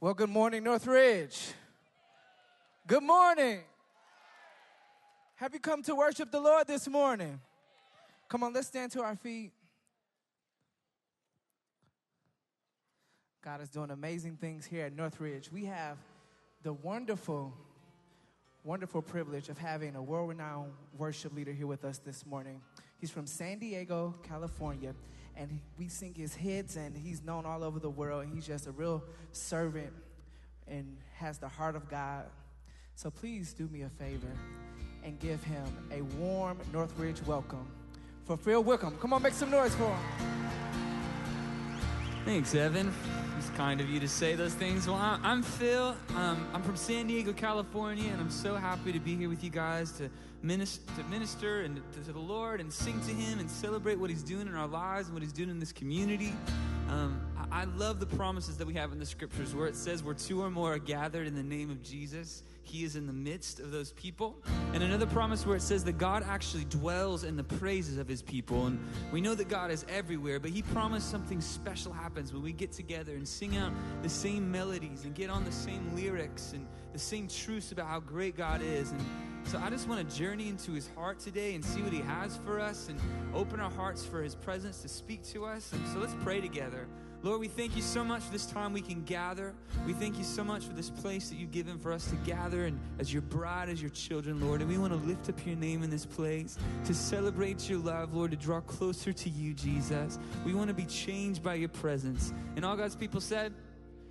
Well, good morning, Northridge. Good morning. Have you come to worship the Lord this morning? Come on, let's stand to our feet. God is doing amazing things here at Northridge. We have the wonderful, wonderful privilege of having a world renowned worship leader here with us this morning. He's from San Diego, California, and we sing his hits, and he's known all over the world. He's just a real servant and has the heart of God. So please do me a favor and give him a warm Northridge welcome for Phil Wickham. Come on, make some noise for him. Thanks, Evan. It's kind of you to say those things. Well, I'm Phil. Um, I'm from San Diego, California, and I'm so happy to be here with you guys to minister, to minister and to, to the Lord and sing to Him and celebrate what He's doing in our lives and what He's doing in this community. Um, I, love the promises that we have in the scriptures where it says, Where two or more are gathered in the name of Jesus, He is in the midst of those people. And another promise where it says that God actually dwells in the praises of His people. And we know that God is everywhere, but He promised something special happens when we get together and sing out the same melodies and get on the same lyrics and the same truths about how great God is. And so I just want to journey into his heart today and see what he has for us and open our hearts for his presence to speak to us. And so let's pray together. Lord, we thank you so much for this time we can gather. We thank you so much for this place that you've given for us to gather and as your bride, as your children, Lord. And we want to lift up your name in this place to celebrate your love, Lord, to draw closer to you, Jesus. We want to be changed by your presence. And all God's people said,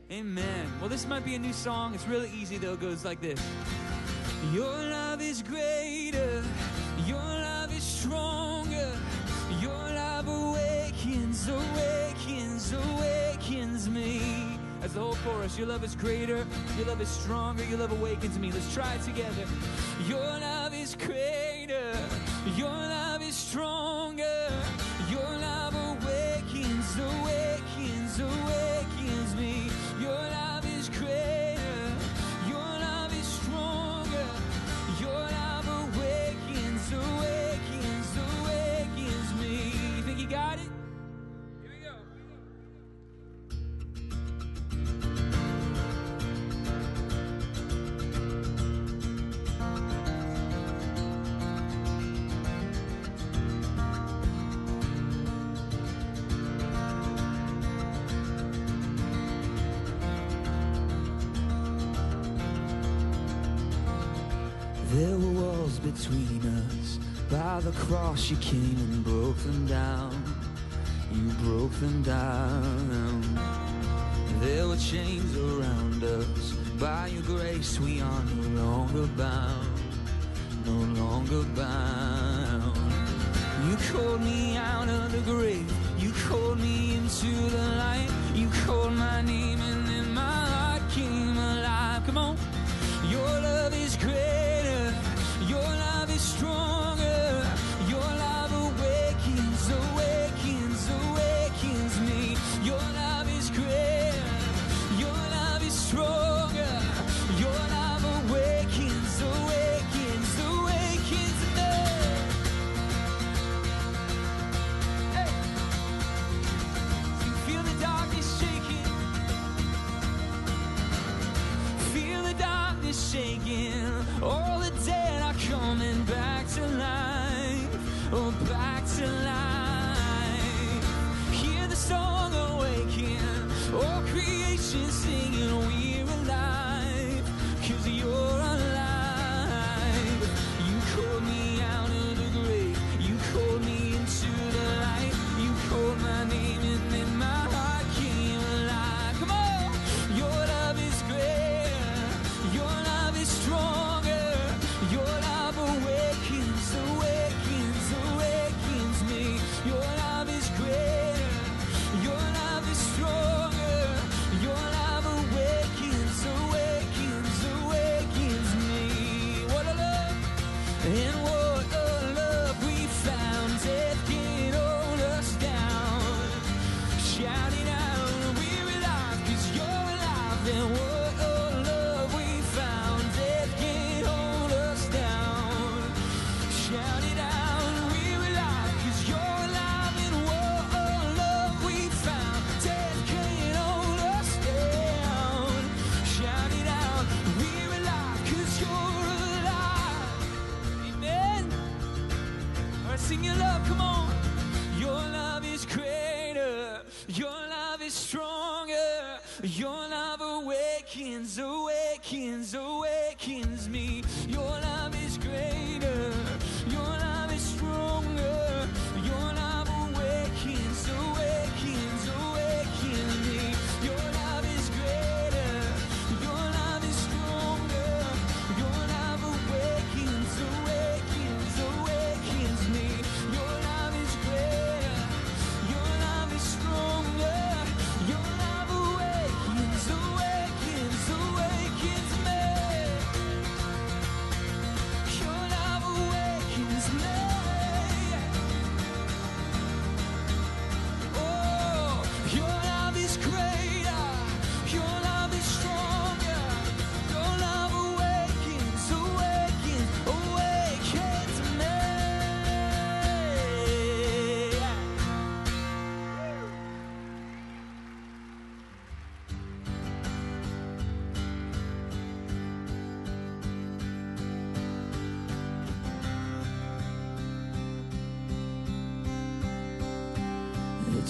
Amen. Well, this might be a new song. It's really easy, though. It goes like this Your love is greater, your love is stronger, your love awakens, awakens, awakens me. As the whole chorus, your love is greater, your love is stronger, your love awakens me. Let's try it together. Your love is greater, the cross, you came and broke them down. You broke them down. There were chains around us. By your grace, we are no longer bound. No longer bound.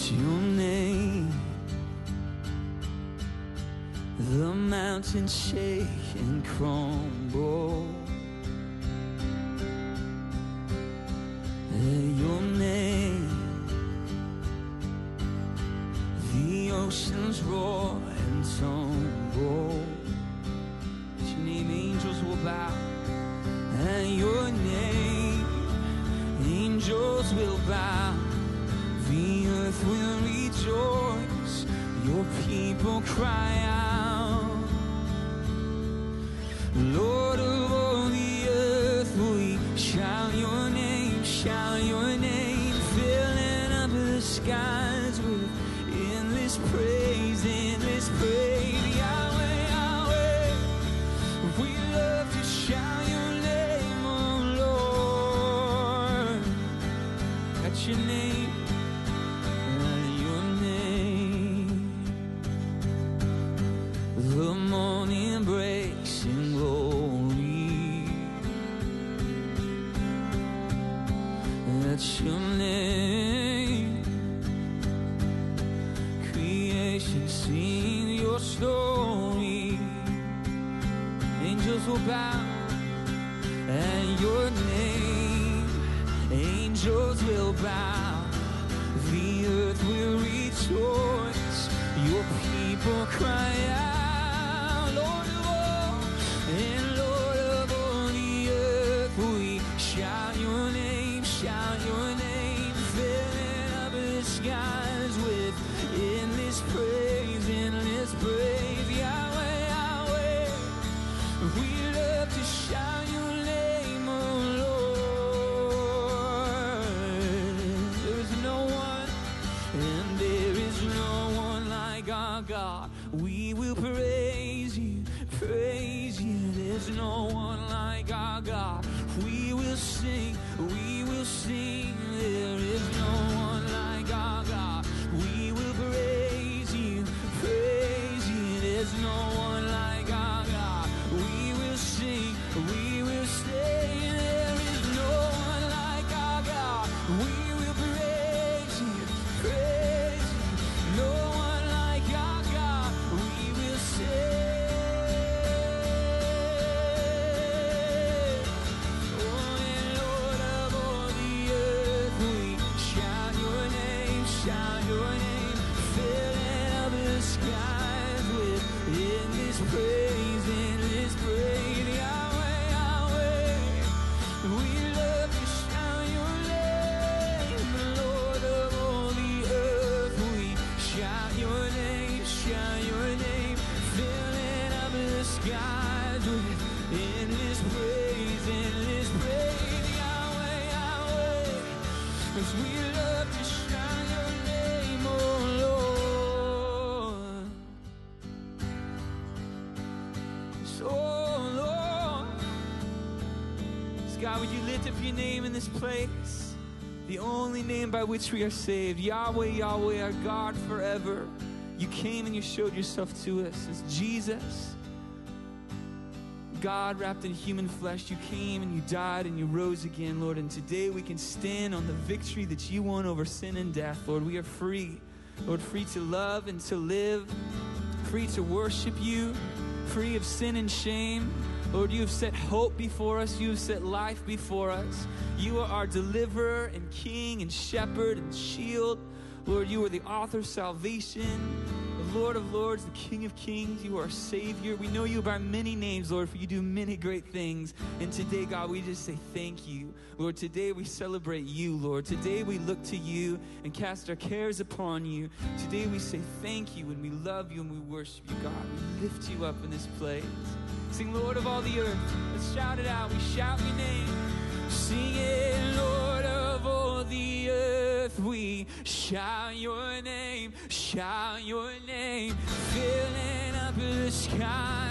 your name. The mountains shake and crumble. Your name, the oceans roar and tumble. cry like our God. We will sing, we will sing. this place, the only name by which we are saved, Yahweh, Yahweh, our God forever. You came and you showed yourself to us as Jesus, God wrapped in human flesh. You came and you died and you rose again, Lord. And today we can stand on the victory that you won over sin and death, Lord. We are free, Lord, free to love and to live, free to worship you, free of sin and shame Lord, you have set hope before us. You have set life before us. You are our deliverer and king and shepherd and shield. Lord, you are the author of salvation, Lord of lords, the King of kings. You are Savior. We know you by many names, Lord, for you do many great things. And today, God, we just say thank you. Lord, today we celebrate you, Lord. Today we look to you and cast our cares upon you. Today we say thank you and we love you and we worship you, God. We lift you up in this place. Sing, Lord of all the earth. Let's shout it out. We shout your name. Sing it, Lord We shout your name, shout your name, filling up the skies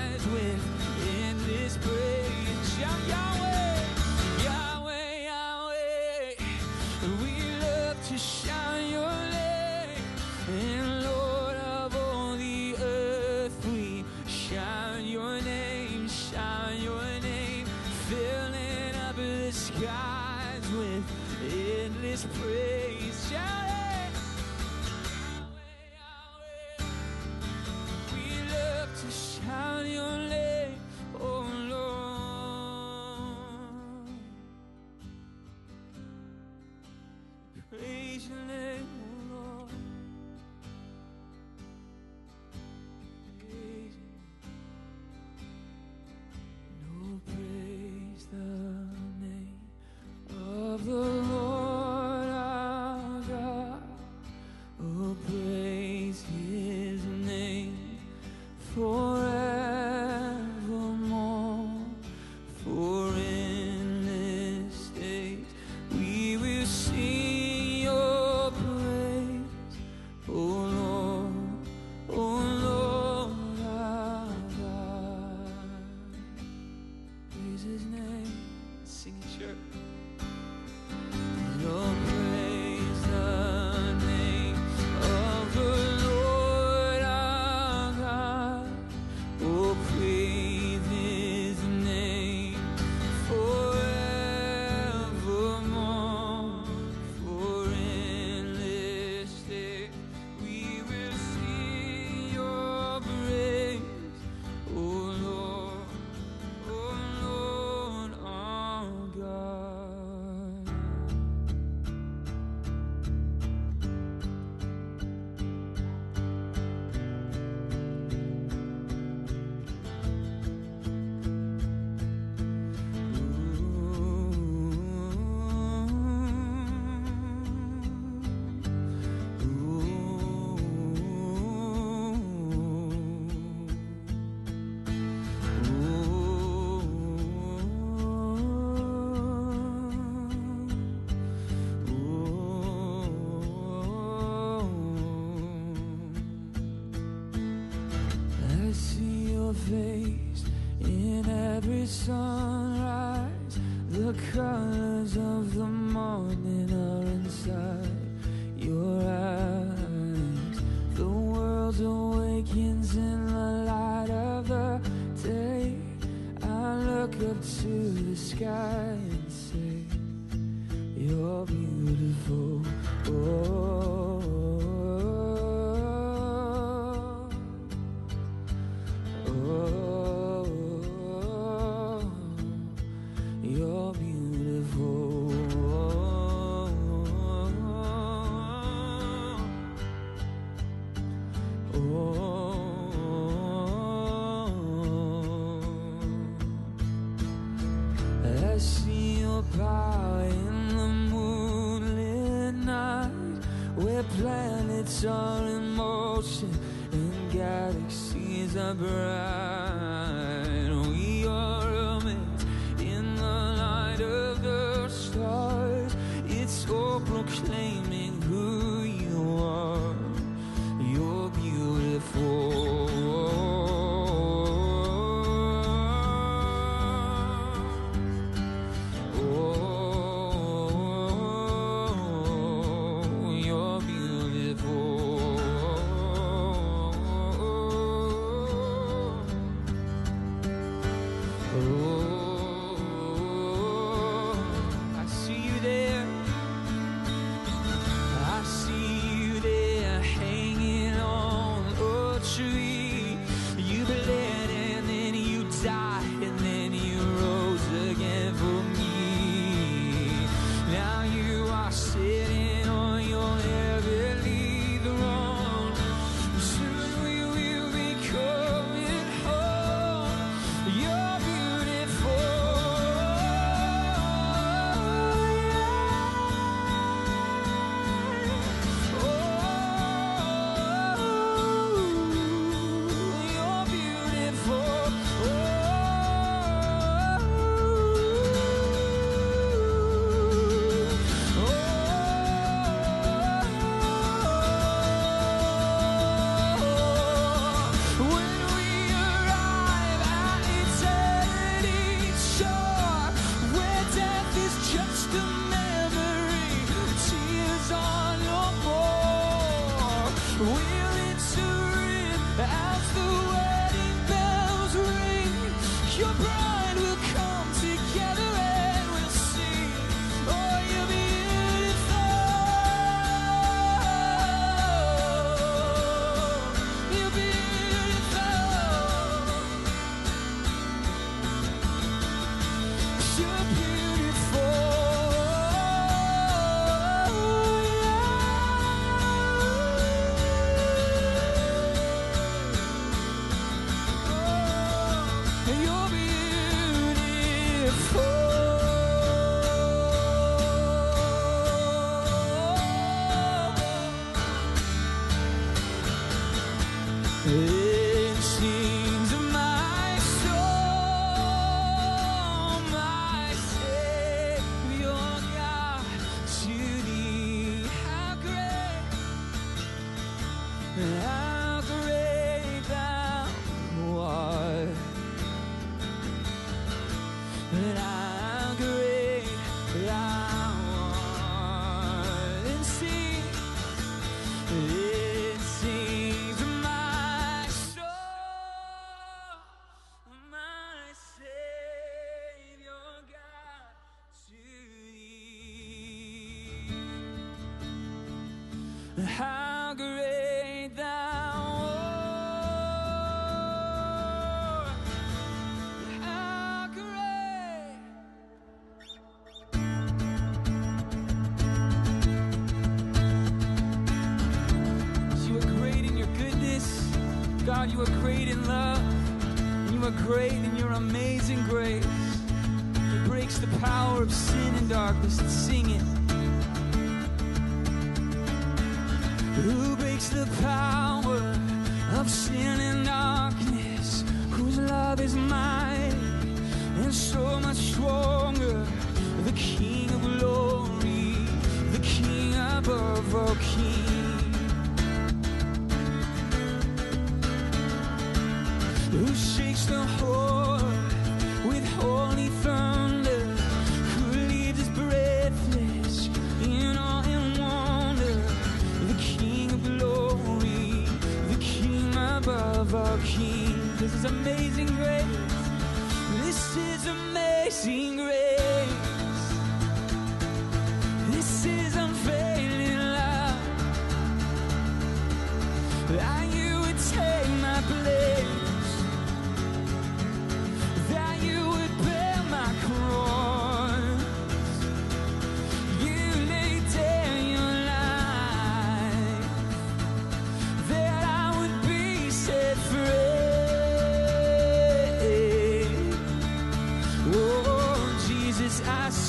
I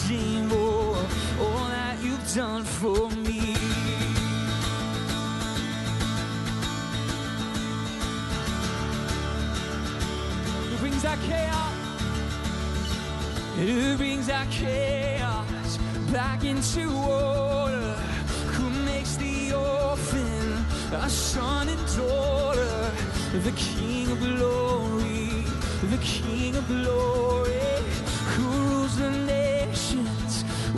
Sing more all that you've done for me. Who brings that chaos? Who brings that chaos back into order? Who makes the orphan a son and daughter? The King of glory, the King of glory, who rules the nations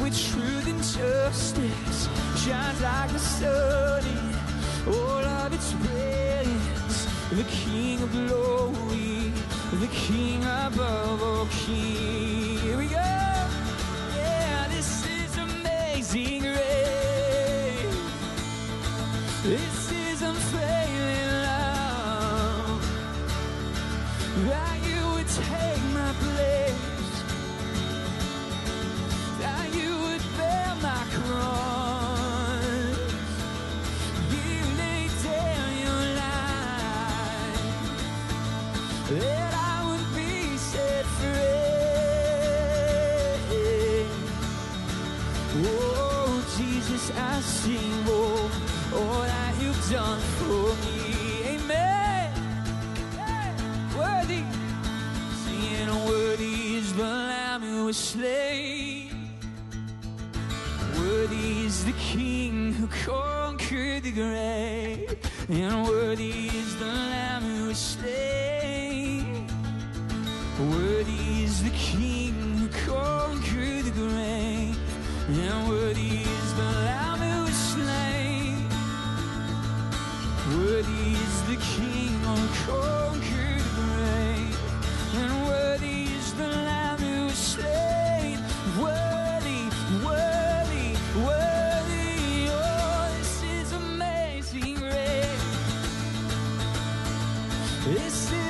with truth and justice, shines like the sun in all of its brilliance. The King of glory, the King above all kings. Here we go. Yeah, this is amazing grace. Done for me. Amen. Hey, worthy, singing, worthy is the Lamb who was slain. Worthy is the King who conquered the grave, and worthy is the Lamb who was slain. Worthy is the King who conquered the grave, and worthy is the Lamb King conquered and worthy is the Lamb who was slain. Worthy, worthy, worthy. Oh, this is amazing grace. This is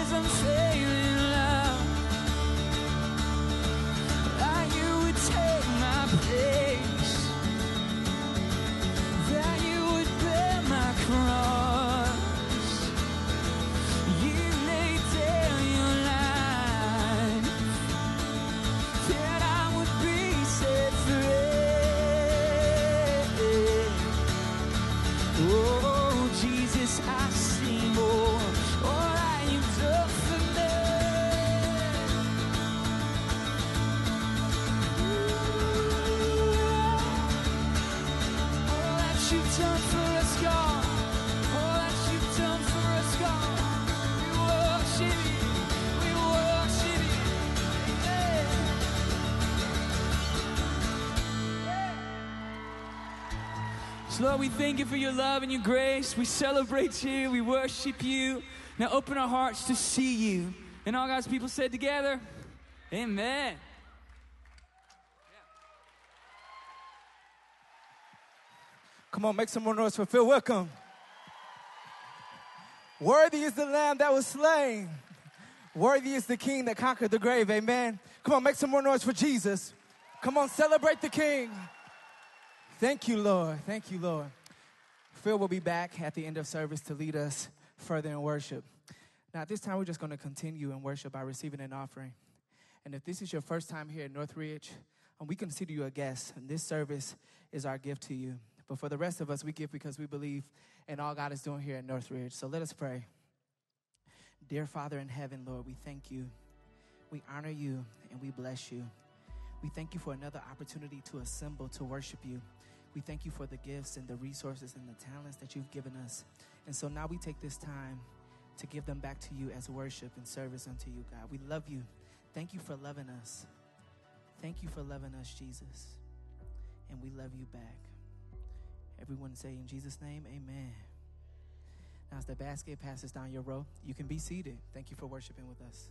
Lord, we thank you for your love and your grace. We celebrate you. We worship you. Now, open our hearts to see you. And all God's people said together, Amen. Come on, make some more noise for Phil. Welcome. Worthy is the lamb that was slain. Worthy is the king that conquered the grave. Amen. Come on, make some more noise for Jesus. Come on, celebrate the king. Thank you, Lord. Thank you, Lord. Phil will be back at the end of service to lead us further in worship. Now, at this time, we're just going to continue in worship by receiving an offering. And if this is your first time here at Northridge, um, we consider you a guest, and this service is our gift to you. But for the rest of us, we give because we believe in all God is doing here at Northridge. So let us pray. Dear Father in heaven, Lord, we thank you. We honor you and we bless you. We thank you for another opportunity to assemble to worship you. We thank you for the gifts and the resources and the talents that you've given us. And so now we take this time to give them back to you as worship and service unto you, God. We love you. Thank you for loving us. Thank you for loving us, Jesus. And we love you back. Everyone say in Jesus' name, amen. Now, as the basket passes down your row, you can be seated. Thank you for worshiping with us.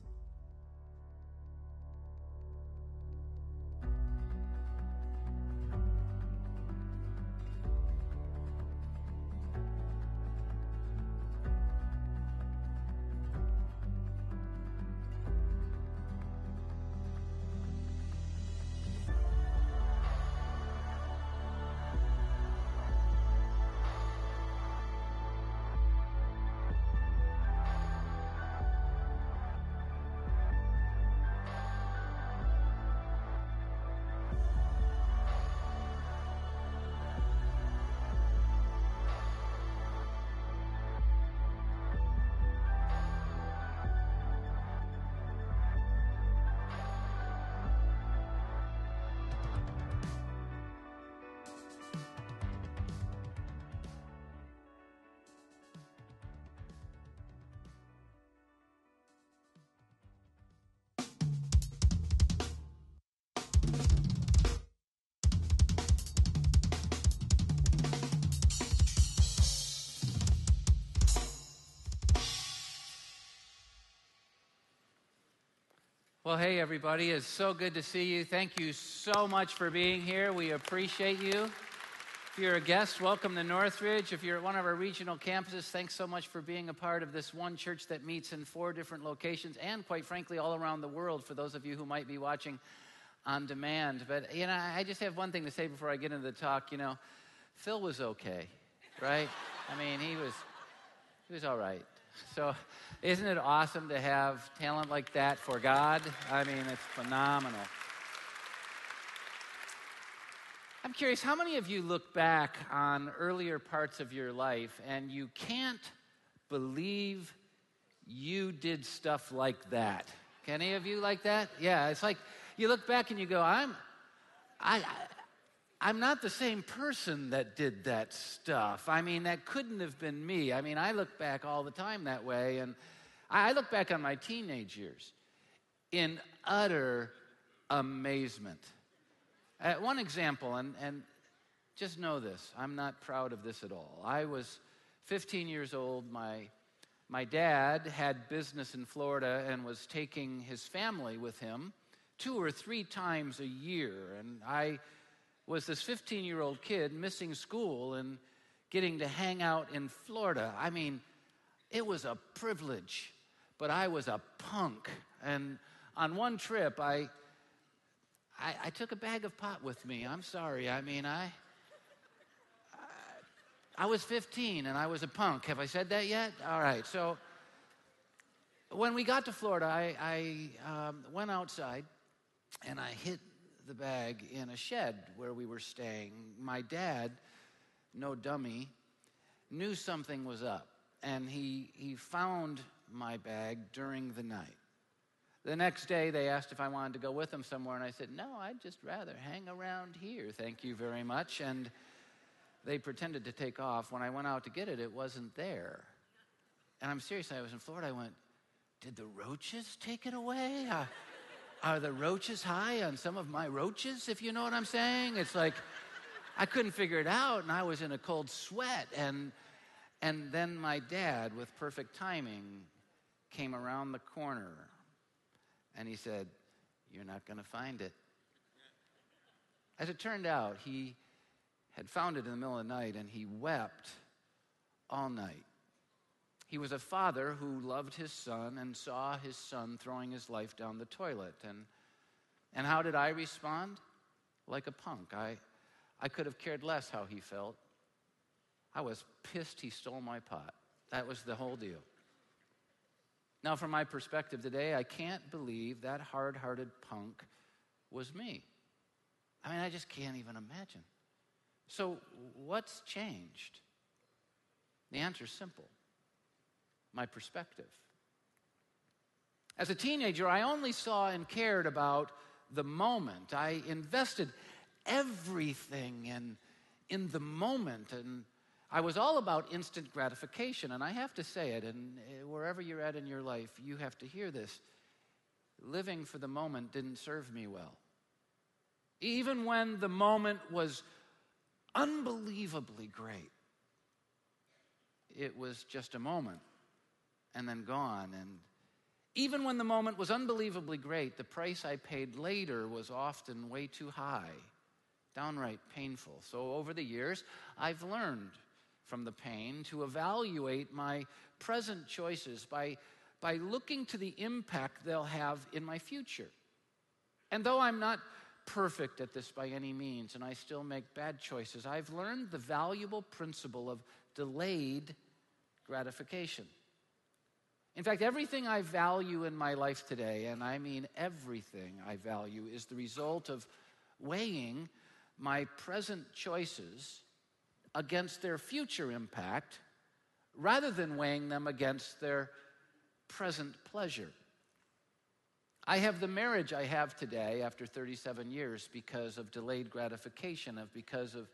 Well, hey, everybody. It's so good to see you. Thank you so much for being here. We appreciate you. If you're a guest, welcome to Northridge. If you're at one of our regional campuses, thanks so much for being a part of this one church that meets in four different locations and, quite frankly, all around the world for those of you who might be watching on demand. But, you know, I just have one thing to say before I get into the talk. You know, Phil was okay, right? I mean, he was, he was all right. So, isn't it awesome to have talent like that for God? I mean, it's phenomenal. I'm curious, how many of you look back on earlier parts of your life and you can't believe you did stuff like that? Can any of you like that? Yeah, it's like you look back and you go, I'm, I, I'm not the same person that did that stuff. I mean, that couldn't have been me. I mean, I look back all the time that way, and I look back on my teenage years in utter amazement. Uh, one example, and, and just know this I'm not proud of this at all. I was 15 years old. My, my dad had business in Florida and was taking his family with him two or three times a year. And I was this 15 year old kid missing school and getting to hang out in Florida. I mean, it was a privilege, but I was a punk. And on one trip, I, I, I took a bag of pot with me. I'm sorry. I mean, I, I, I was 15 and I was a punk. Have I said that yet? All right. So when we got to Florida, I, I um, went outside and I hit the bag in a shed where we were staying. My dad, no dummy, knew something was up, and he, he found my bag during the night. The next day, they asked if I wanted to go with them somewhere, and I said, No, I'd just rather hang around here. Thank you very much. And they pretended to take off. When I went out to get it, it wasn't there. And I'm serious, I was in Florida. I went, Did the roaches take it away? Are the roaches high on some of my roaches, if you know what I'm saying? It's like I couldn't figure it out, and I was in a cold sweat. And, and then my dad, with perfect timing, came around the corner and he said, You're not going to find it. As it turned out, he had found it in the middle of the night and he wept all night. He was a father who loved his son and saw his son throwing his life down the toilet. And, and how did I respond? Like a punk. I, I could have cared less how he felt. I was pissed he stole my pot. That was the whole deal. Now, from my perspective today, I can't believe that hard hearted punk was me. I mean, I just can't even imagine. So, what's changed? The answer is simple my perspective. As a teenager, I only saw and cared about the moment. I invested everything in, in the moment, and I was all about instant gratification. And I have to say it, and eh, wherever you're at in your life, you have to hear this. Living for the moment didn't serve me well. Even when the moment was unbelievably great, it was just a moment and then gone. And even when the moment was unbelievably great, the price I paid later was often way too high, downright painful. So over the years, I've learned from the pain to evaluate my present choices by, by looking to the impact they'll have in my future. And though I'm not perfect at this by any means, and I still make bad choices, I've learned the valuable principle of delayed gratification. In fact, everything I value in my life today, and I mean everything I value, is the result of weighing my present choices against their future impact rather than weighing them against their present pleasure. I have the marriage I have today after 37 years because of delayed gratification, of because of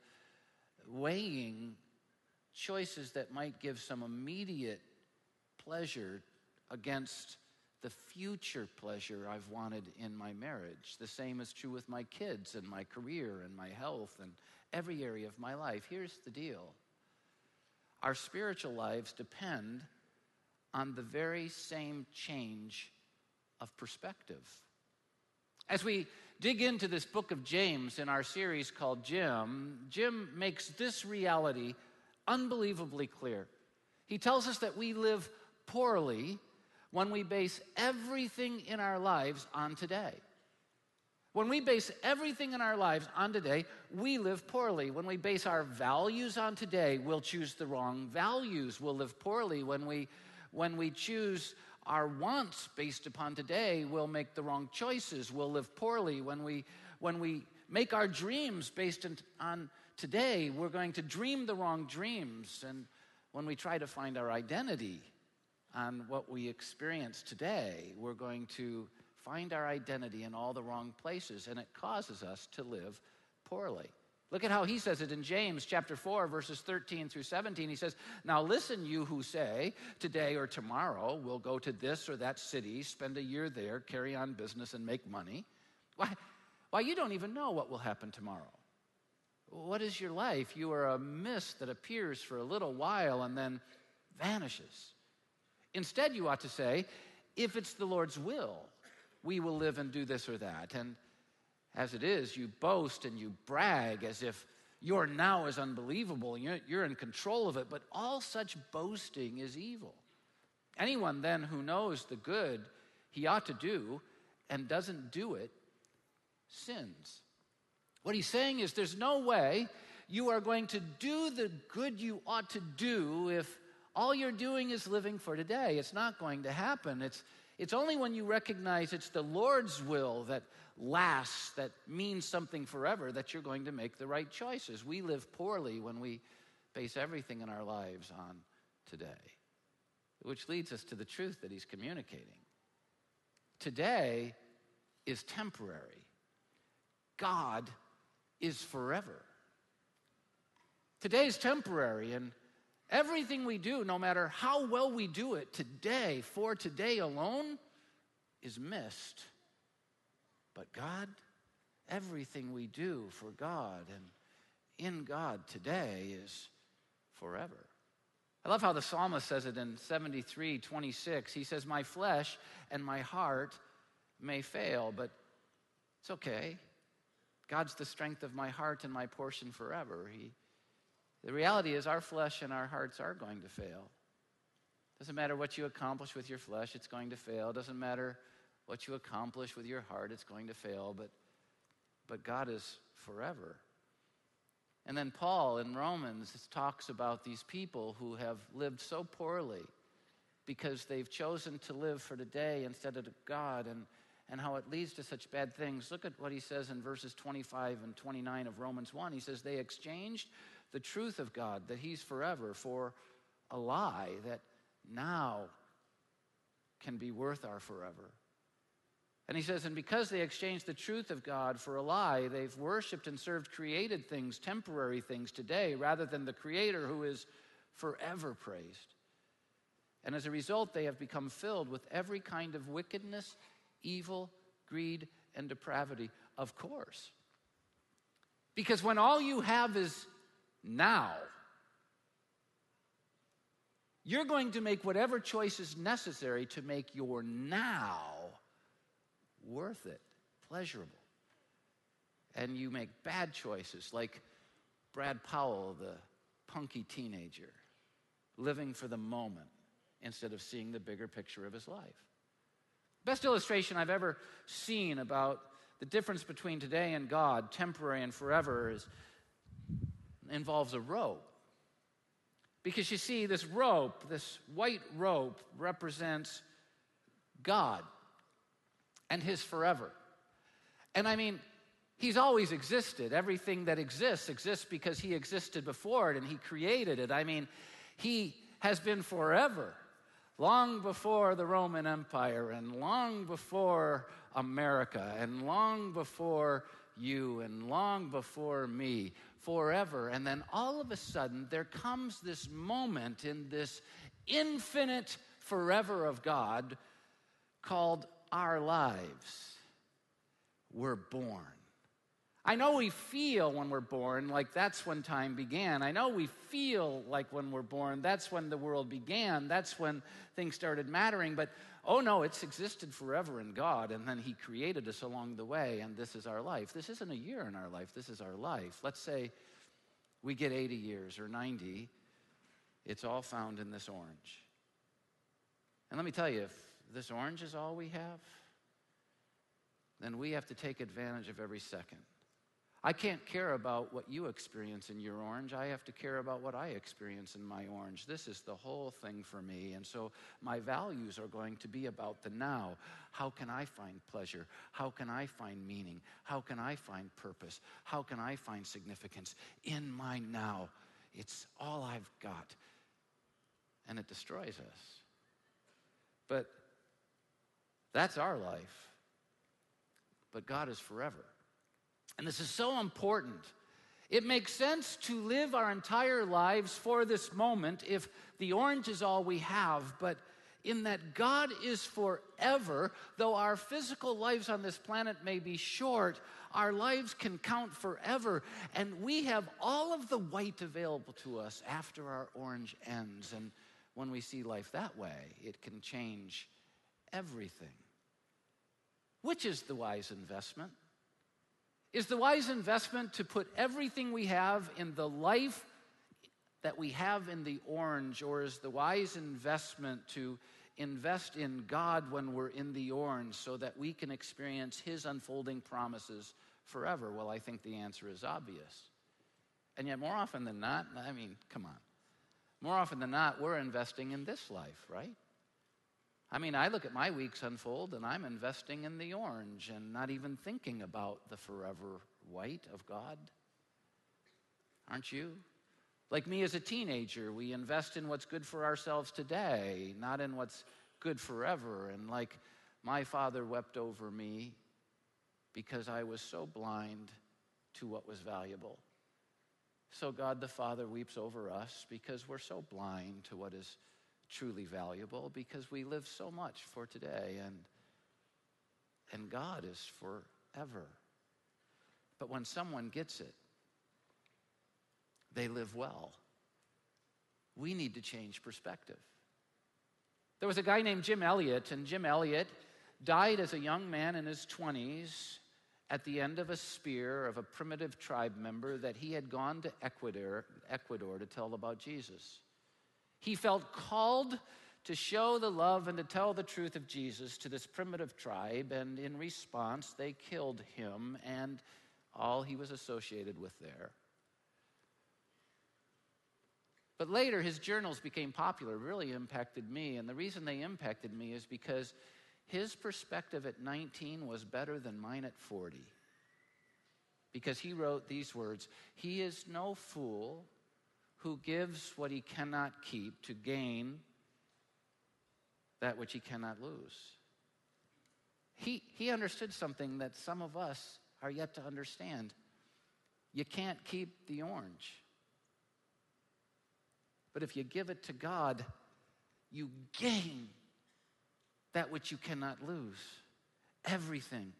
weighing choices that might give some immediate pleasure against the future pleasure I've wanted in my marriage. The same is true with my kids and my career and my health and every area of my life. Here's the deal our spiritual lives depend on the very same change of perspective. As we dig into this book of James in our series called Jim, Jim makes this reality unbelievably clear. He tells us that we live poorly when we base everything in our lives on today. When we base everything in our lives on today, we live poorly. When we base our values on today, we'll choose the wrong values. We'll live poorly. When we, when we choose our wants based upon today, we'll make the wrong choices. We'll live poorly. When we, when we make our dreams based on today, we're going to dream the wrong dreams. And when we try to find our identity on what we experience today, we're going to find our identity in all the wrong places, and it causes us to live poorly. Look at how he says it in James chapter 4, verses 13 through 17. He says, Now listen, you who say, Today or tomorrow we'll go to this or that city, spend a year there, carry on business, and make money. Why, why you don't even know what will happen tomorrow. What is your life? You are a mist that appears for a little while and then vanishes. Instead, you ought to say, if it's the Lord's will, we will live and do this or that. And as it is, you boast and you brag as if your now is unbelievable and you're, you're in control of it. But all such boasting is evil. Anyone then who knows the good he ought to do and doesn't do it sins. What he's saying is there's no way you are going to do the good you ought to do if all you're doing is living for today. It's not going to happen. It's, it's only when you recognize it's the Lord's will that lasts, that means something forever, that you're going to make the right choices. We live poorly when we base everything in our lives on today, which leads us to the truth that he's communicating. Today is temporary, God is forever. Today is temporary, and Everything we do, no matter how well we do it today, for today alone, is missed. But God, everything we do for God and in God today is forever. I love how the psalmist says it in 73 26. He says, My flesh and my heart may fail, but it's okay. God's the strength of my heart and my portion forever. He the reality is, our flesh and our hearts are going to fail. Doesn't matter what you accomplish with your flesh, it's going to fail. Doesn't matter what you accomplish with your heart, it's going to fail. But, but God is forever. And then Paul in Romans talks about these people who have lived so poorly because they've chosen to live for today instead of God and, and how it leads to such bad things. Look at what he says in verses 25 and 29 of Romans 1. He says, They exchanged the truth of God, that he's forever, for a lie that now can be worth our forever. And he says, and because they exchanged the truth of God for a lie, they've worshiped and served created things, temporary things today, rather than the Creator who is forever praised. And as a result, they have become filled with every kind of wickedness, evil, greed, and depravity. Of course. Because when all you have is now, you're going to make whatever choice is necessary to make your now worth it, pleasurable. And you make bad choices, like Brad Powell, the punky teenager, living for the moment instead of seeing the bigger picture of his life. Best illustration I've ever seen about the difference between today and God, temporary and forever, is, involves a rope. Because you see, this rope, this white rope, represents God and his forever. And I mean, he's always existed. Everything that exists exists because he existed before it and he created it. I mean, he has been forever, long before the Roman Empire and long before America and long before you and long before me, forever. And then all of a sudden, there comes this moment in this infinite forever of God called our lives. We're born. I know we feel when we're born like that's when time began. I know we feel like when we're born that's when the world began. That's when things started mattering. But oh no, it's existed forever in God. And then He created us along the way. And this is our life. This isn't a year in our life, this is our life. Let's say we get 80 years or 90. It's all found in this orange. And let me tell you, if this orange is all we have, then we have to take advantage of every second. I can't care about what you experience in your orange. I have to care about what I experience in my orange. This is the whole thing for me. And so my values are going to be about the now. How can I find pleasure? How can I find meaning? How can I find purpose? How can I find significance in my now? It's all I've got. And it destroys us. But that's our life. But God is forever. And this is so important. It makes sense to live our entire lives for this moment if the orange is all we have, but in that God is forever, though our physical lives on this planet may be short, our lives can count forever. And we have all of the white available to us after our orange ends. And when we see life that way, it can change everything. Which is the wise investment? Is the wise investment to put everything we have in the life that we have in the orange, or is the wise investment to invest in God when we're in the orange so that we can experience His unfolding promises forever? Well, I think the answer is obvious. And yet, more often than not, I mean, come on. More often than not, we're investing in this life, right? I mean, I look at my weeks unfold and I'm investing in the orange and not even thinking about the forever white of God. Aren't you? Like me as a teenager, we invest in what's good for ourselves today, not in what's good forever. And like my father wept over me because I was so blind to what was valuable. So God the Father weeps over us because we're so blind to what is truly valuable because we live so much for today and and God is forever. But when someone gets it, they live well. We need to change perspective. There was a guy named Jim Elliot, and Jim Elliot died as a young man in his 20s at the end of a spear of a primitive tribe member that he had gone to Ecuador, Ecuador to tell about Jesus. He felt called to show the love and to tell the truth of Jesus to this primitive tribe, and in response, they killed him and all he was associated with there. But later, his journals became popular, really impacted me. And the reason they impacted me is because his perspective at 19 was better than mine at 40. Because he wrote these words He is no fool who gives what he cannot keep to gain that which he cannot lose. He, he understood something that some of us are yet to understand. You can't keep the orange. But if you give it to God, you gain that which you cannot lose. Everything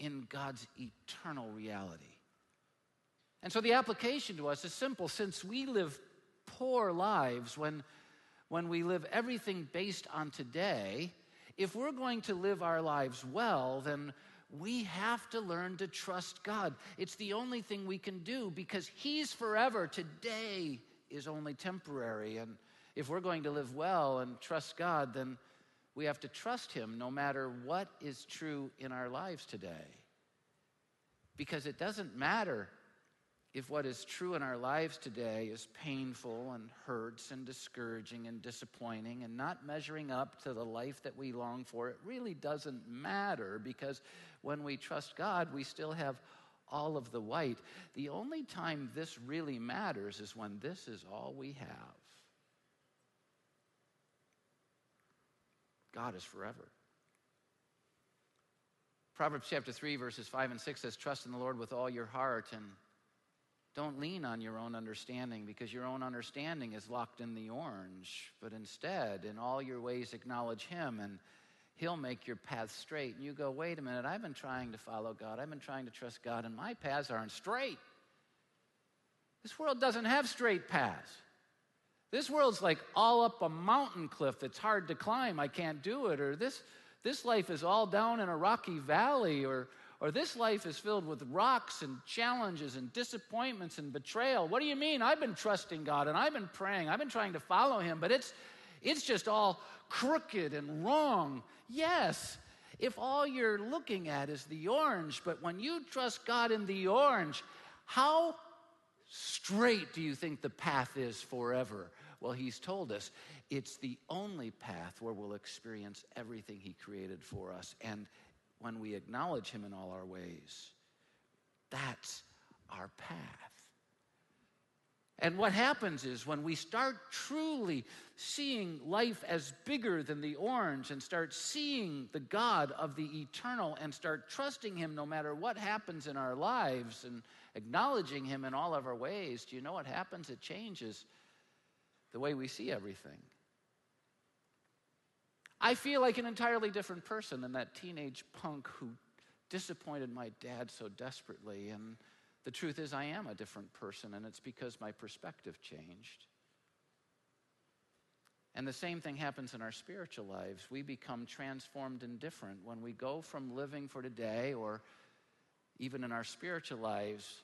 in God's eternal reality. And so the application to us is simple. Since we live poor lives when, when we live everything based on today, if we're going to live our lives well, then we have to learn to trust God. It's the only thing we can do because He's forever. Today is only temporary. And if we're going to live well and trust God, then we have to trust Him no matter what is true in our lives today. Because it doesn't matter if what is true in our lives today is painful and hurts and discouraging and disappointing and not measuring up to the life that we long for, it really doesn't matter because when we trust God, we still have all of the white. The only time this really matters is when this is all we have. God is forever. Proverbs chapter 3, verses 5 and 6 says, Trust in the Lord with all your heart and don't lean on your own understanding because your own understanding is locked in the orange, but instead, in all your ways, acknowledge Him and He'll make your path straight. And you go, wait a minute, I've been trying to follow God, I've been trying to trust God, and my paths aren't straight. This world doesn't have straight paths. This world's like all up a mountain cliff. It's hard to climb. I can't do it. Or this, this life is all down in a rocky valley. Or, or this life is filled with rocks and challenges and disappointments and betrayal. What do you mean? I've been trusting God and I've been praying. I've been trying to follow Him, but it's, it's just all crooked and wrong. Yes, if all you're looking at is the orange, but when you trust God in the orange, how straight do you think the path is forever? Well, He's told us it's the only path where we'll experience everything He created for us. And when we acknowledge Him in all our ways. That's our path. And what happens is when we start truly seeing life as bigger than the orange and start seeing the God of the eternal and start trusting Him no matter what happens in our lives and acknowledging Him in all of our ways, do you know what happens? It changes the way we see everything. I feel like an entirely different person than that teenage punk who disappointed my dad so desperately. And the truth is, I am a different person, and it's because my perspective changed. And the same thing happens in our spiritual lives. We become transformed and different when we go from living for today or even in our spiritual lives,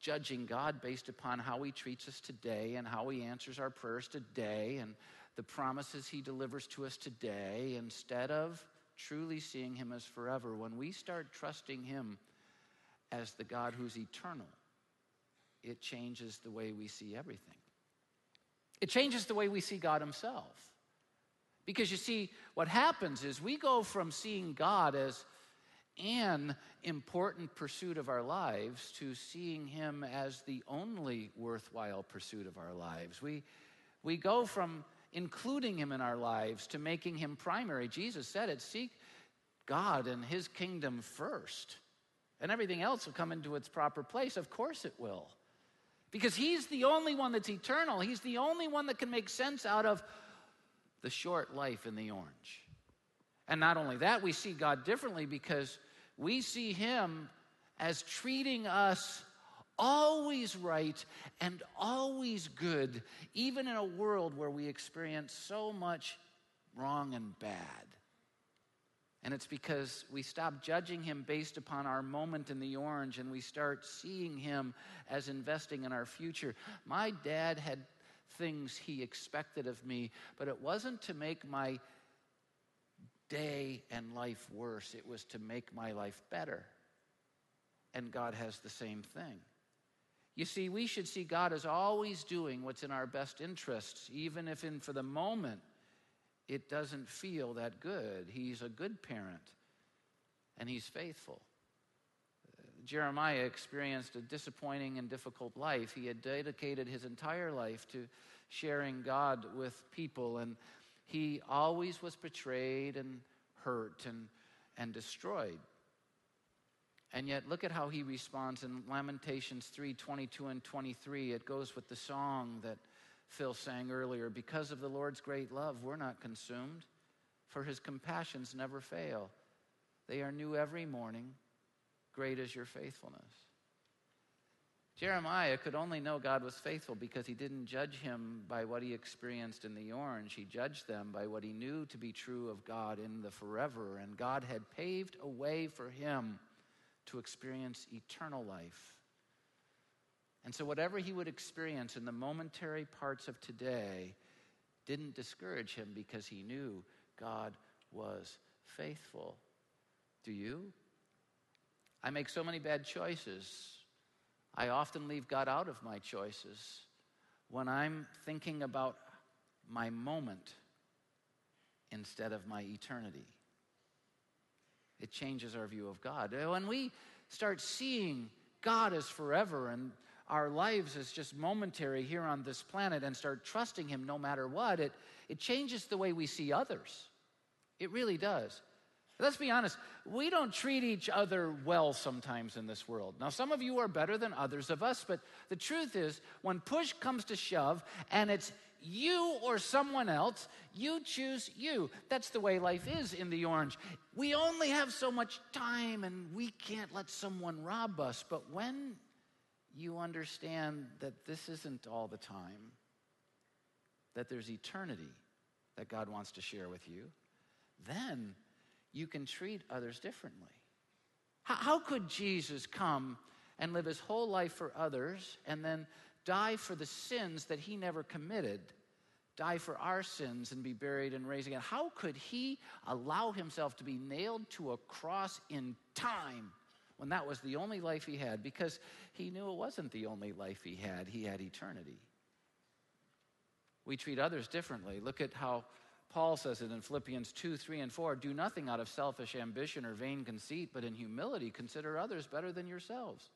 judging God based upon how he treats us today and how he answers our prayers today and the promises he delivers to us today instead of truly seeing him as forever, when we start trusting him as the God who's eternal, it changes the way we see everything. It changes the way we see God himself. Because you see, what happens is we go from seeing God as an important pursuit of our lives to seeing him as the only worthwhile pursuit of our lives. We, we go from including him in our lives, to making him primary. Jesus said it seek God and his kingdom first, and everything else will come into its proper place. Of course it will. Because he's the only one that's eternal. He's the only one that can make sense out of the short life in the orange. And not only that, we see God differently because we see him as treating us always right and always good, even in a world where we experience so much wrong and bad. And it's because we stop judging him based upon our moment in the orange and we start seeing him as investing in our future. My dad had things he expected of me, but it wasn't to make my day and life worse, it was to make my life better. And God has the same thing. You see, we should see God as always doing what's in our best interests, even if in for the moment it doesn't feel that good. He's a good parent and he's faithful. Jeremiah experienced a disappointing and difficult life. He had dedicated his entire life to sharing God with people, and he always was betrayed and hurt and, and destroyed. And yet, look at how he responds in Lamentations 3 22 and 23. It goes with the song that Phil sang earlier. Because of the Lord's great love, we're not consumed, for his compassions never fail. They are new every morning. Great is your faithfulness. Jeremiah could only know God was faithful because he didn't judge him by what he experienced in the orange. He judged them by what he knew to be true of God in the forever. And God had paved a way for him to experience eternal life. And so, whatever he would experience in the momentary parts of today didn't discourage him because he knew God was faithful. Do you? I make so many bad choices. I often leave God out of my choices when I'm thinking about my moment instead of my eternity. It changes our view of God. Uh, when we start seeing God as forever and our lives as just momentary here on this planet and start trusting Him no matter what, it, it changes the way we see others. It really does. Let's be honest, we don't treat each other well sometimes in this world. Now, some of you are better than others of us, but the truth is, when push comes to shove and it's you or someone else, you choose you. That's the way life is in the orange. We only have so much time and we can't let someone rob us. But when you understand that this isn't all the time, that there's eternity that God wants to share with you, then you can treat others differently. How, could Jesus come and live his whole life for others and then die for the sins that he never committed, die for our sins and be buried and raised again? How could he allow himself to be nailed to a cross in time when that was the only life he had? Because he knew it wasn't the only life he had, he had eternity. We treat others differently. Look at how Paul says it in Philippians 2, 3, and 4 Do nothing out of selfish ambition or vain conceit, but in humility consider others better than yourselves.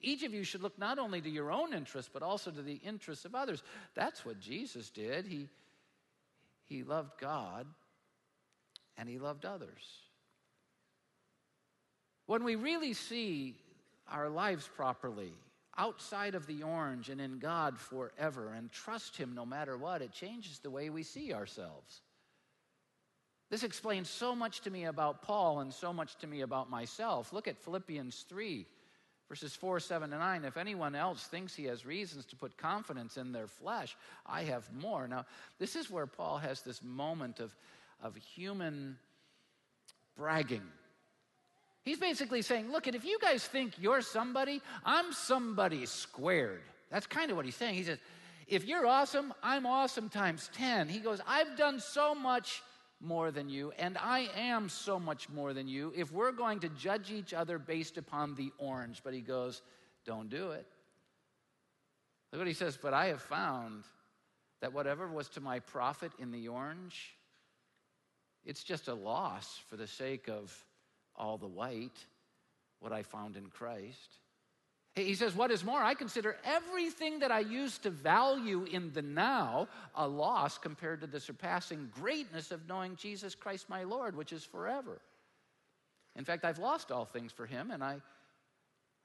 Each of you should look not only to your own interests, but also to the interests of others. That's what Jesus did. He, he loved God and he loved others. When we really see our lives properly, outside of the orange and in God forever, and trust Him no matter what, it changes the way we see ourselves. This explains so much to me about Paul and so much to me about myself. Look at Philippians 3, verses 4, 7, and 9. If anyone else thinks he has reasons to put confidence in their flesh, I have more. Now, this is where Paul has this moment of, of human bragging. He's basically saying, Look, if you guys think you're somebody, I'm somebody squared. That's kind of what he's saying. He says, If you're awesome, I'm awesome times 10. He goes, I've done so much more than you, and I am so much more than you if we're going to judge each other based upon the orange. But he goes, Don't do it. Look what he says, But I have found that whatever was to my profit in the orange, it's just a loss for the sake of all the white, what I found in Christ. He says, What is more, I consider everything that I used to value in the now a loss compared to the surpassing greatness of knowing Jesus Christ my Lord, which is forever. In fact, I've lost all things for him, and I,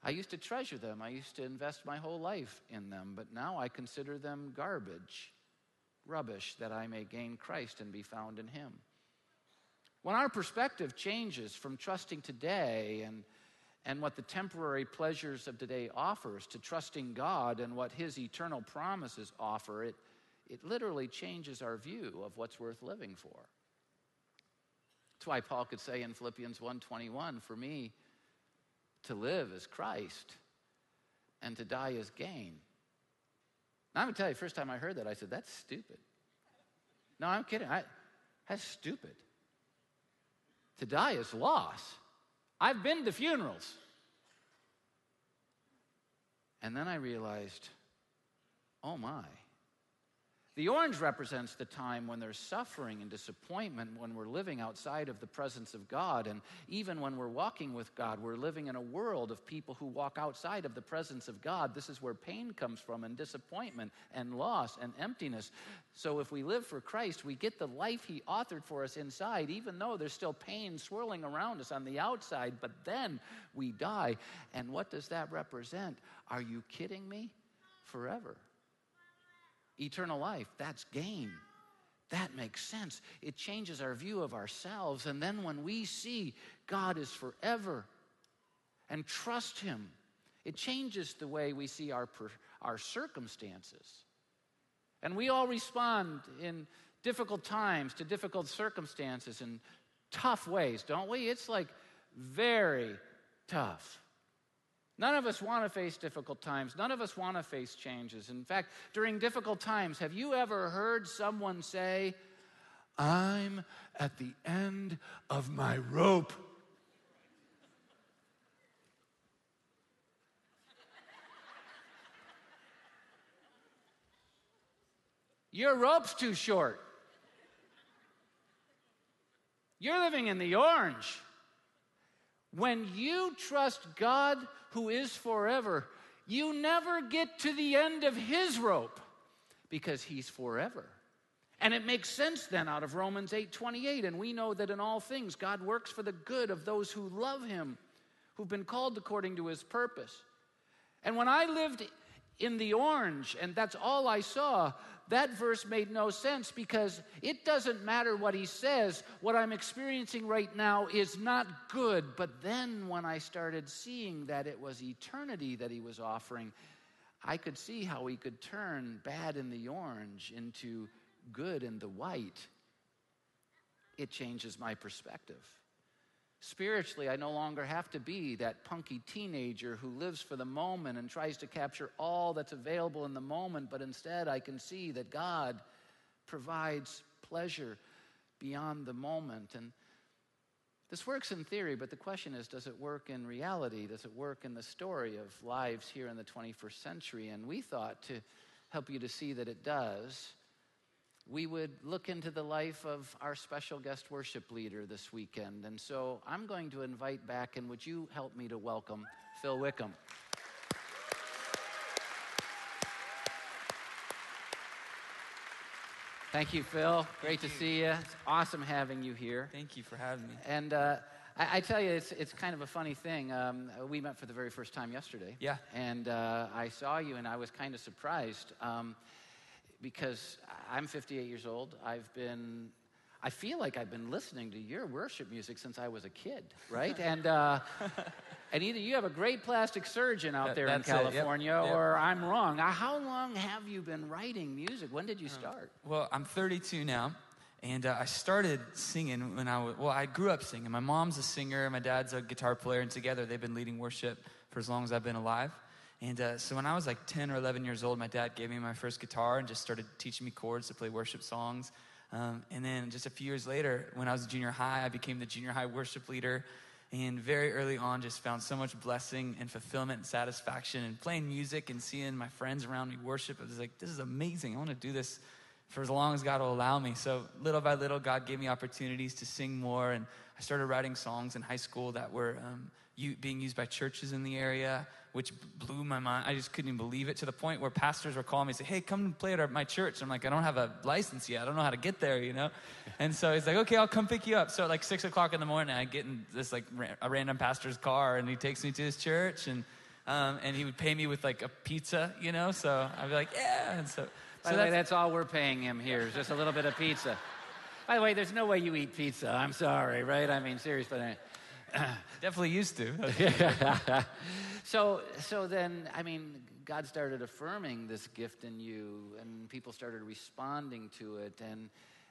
I used to treasure them. I used to invest my whole life in them, but now I consider them garbage, rubbish, that I may gain Christ and be found in him. When our perspective changes from trusting today and and what the temporary pleasures of today offers to trusting God and what his eternal promises offer, it, it literally changes our view of what's worth living for. That's why Paul could say in Philippians 1:21, for me to live is Christ and to die is gain. Now I'm gonna tell you, first time I heard that, I said, that's stupid. No, I'm kidding. I, that's stupid. To die is loss. I've been to funerals. And then I realized, oh my. The orange represents the time when there's suffering and disappointment, when we're living outside of the presence of God. And even when we're walking with God, we're living in a world of people who walk outside of the presence of God. This is where pain comes from, and disappointment, and loss, and emptiness. So if we live for Christ, we get the life He authored for us inside, even though there's still pain swirling around us on the outside. But then we die. And what does that represent? Are you kidding me? Forever eternal life. That's gain. That makes sense. It changes our view of ourselves. And then when we see God is forever and trust Him, it changes the way we see our, our circumstances. And we all respond in difficult times to difficult circumstances in tough ways, don't we? It's like very tough. None of us want to face difficult times. None of us want to face changes. In fact, during difficult times, have you ever heard someone say, I'm at the end of my rope? Your rope's too short. You're living in the orange. When you trust God who is forever, you never get to the end of his rope because he's forever. And it makes sense then out of Romans 8:28 and we know that in all things God works for the good of those who love him, who've been called according to his purpose. And when I lived in the orange and that's all I saw, that verse made no sense because it doesn't matter what he says. What I'm experiencing right now is not good. But then when I started seeing that it was eternity that he was offering, I could see how he could turn bad in the orange into good in the white. It changes my perspective. Spiritually, I no longer have to be that punky teenager who lives for the moment and tries to capture all that's available in the moment, but instead I can see that God provides pleasure beyond the moment. And this works in theory, but the question is does it work in reality? Does it work in the story of lives here in the 21st century? And we thought to help you to see that it does we would look into the life of our special guest worship leader this weekend. And so I'm going to invite back, and would you help me to welcome Phil Wickham? Thank you, Phil. Great to see you. It's awesome having you here. Thank you for having me. And uh, I, I, tell you, it's, it's kind of a funny thing. Um, we met for the very first time yesterday. Yeah. And uh, I saw you, and I was kind of surprised. Um, because I'm 58 years old. I've been, I feel like I've been listening to your worship music since I was a kid, right? and, uh, and either you have a great plastic surgeon out there in California, yep. Yep. or I'm wrong. Uh, how long have you been writing music? When did you uh, start? well, I'm 32 now. And uh, I started singing when I was, well, I grew up singing. My mom's a singer, my dad's a guitar player, and together they've been leading worship for as long as I've been alive. And uh, so when I was like 10 or 11 years old, my dad gave me my first guitar and just started teaching me chords to play worship songs. Um, and then just a few years later, when I was junior high, I became the junior high worship leader. And very early on, just found so much blessing and fulfillment and satisfaction in playing music and seeing my friends around me worship. I was like, this is amazing. I want to do this for as long as God will allow me. So little by little, God gave me opportunities to sing more. And I started writing songs in high school that were um, being used by churches in the area which blew my mind. I just couldn't even believe it to the point where pastors were calling me and say, Hey, come play at our, my church. I'm like, I don't have a license yet. I don't know how to get there, you know? And so he's like, Okay, I'll come pick you up. So at like six o'clock in the morning, I get in this like a random pastor's car and he takes me to his church and, um, and he would pay me with like a pizza, you know? So I'd be like, Yeah. And so, by so the way, that's all we're paying him here is just a little bit of pizza. By the way, there's no way you eat pizza. I'm sorry, right? I mean, seriously. Definitely used to. so, so then, I mean, God started affirming this gift in you, and people started responding to it. And,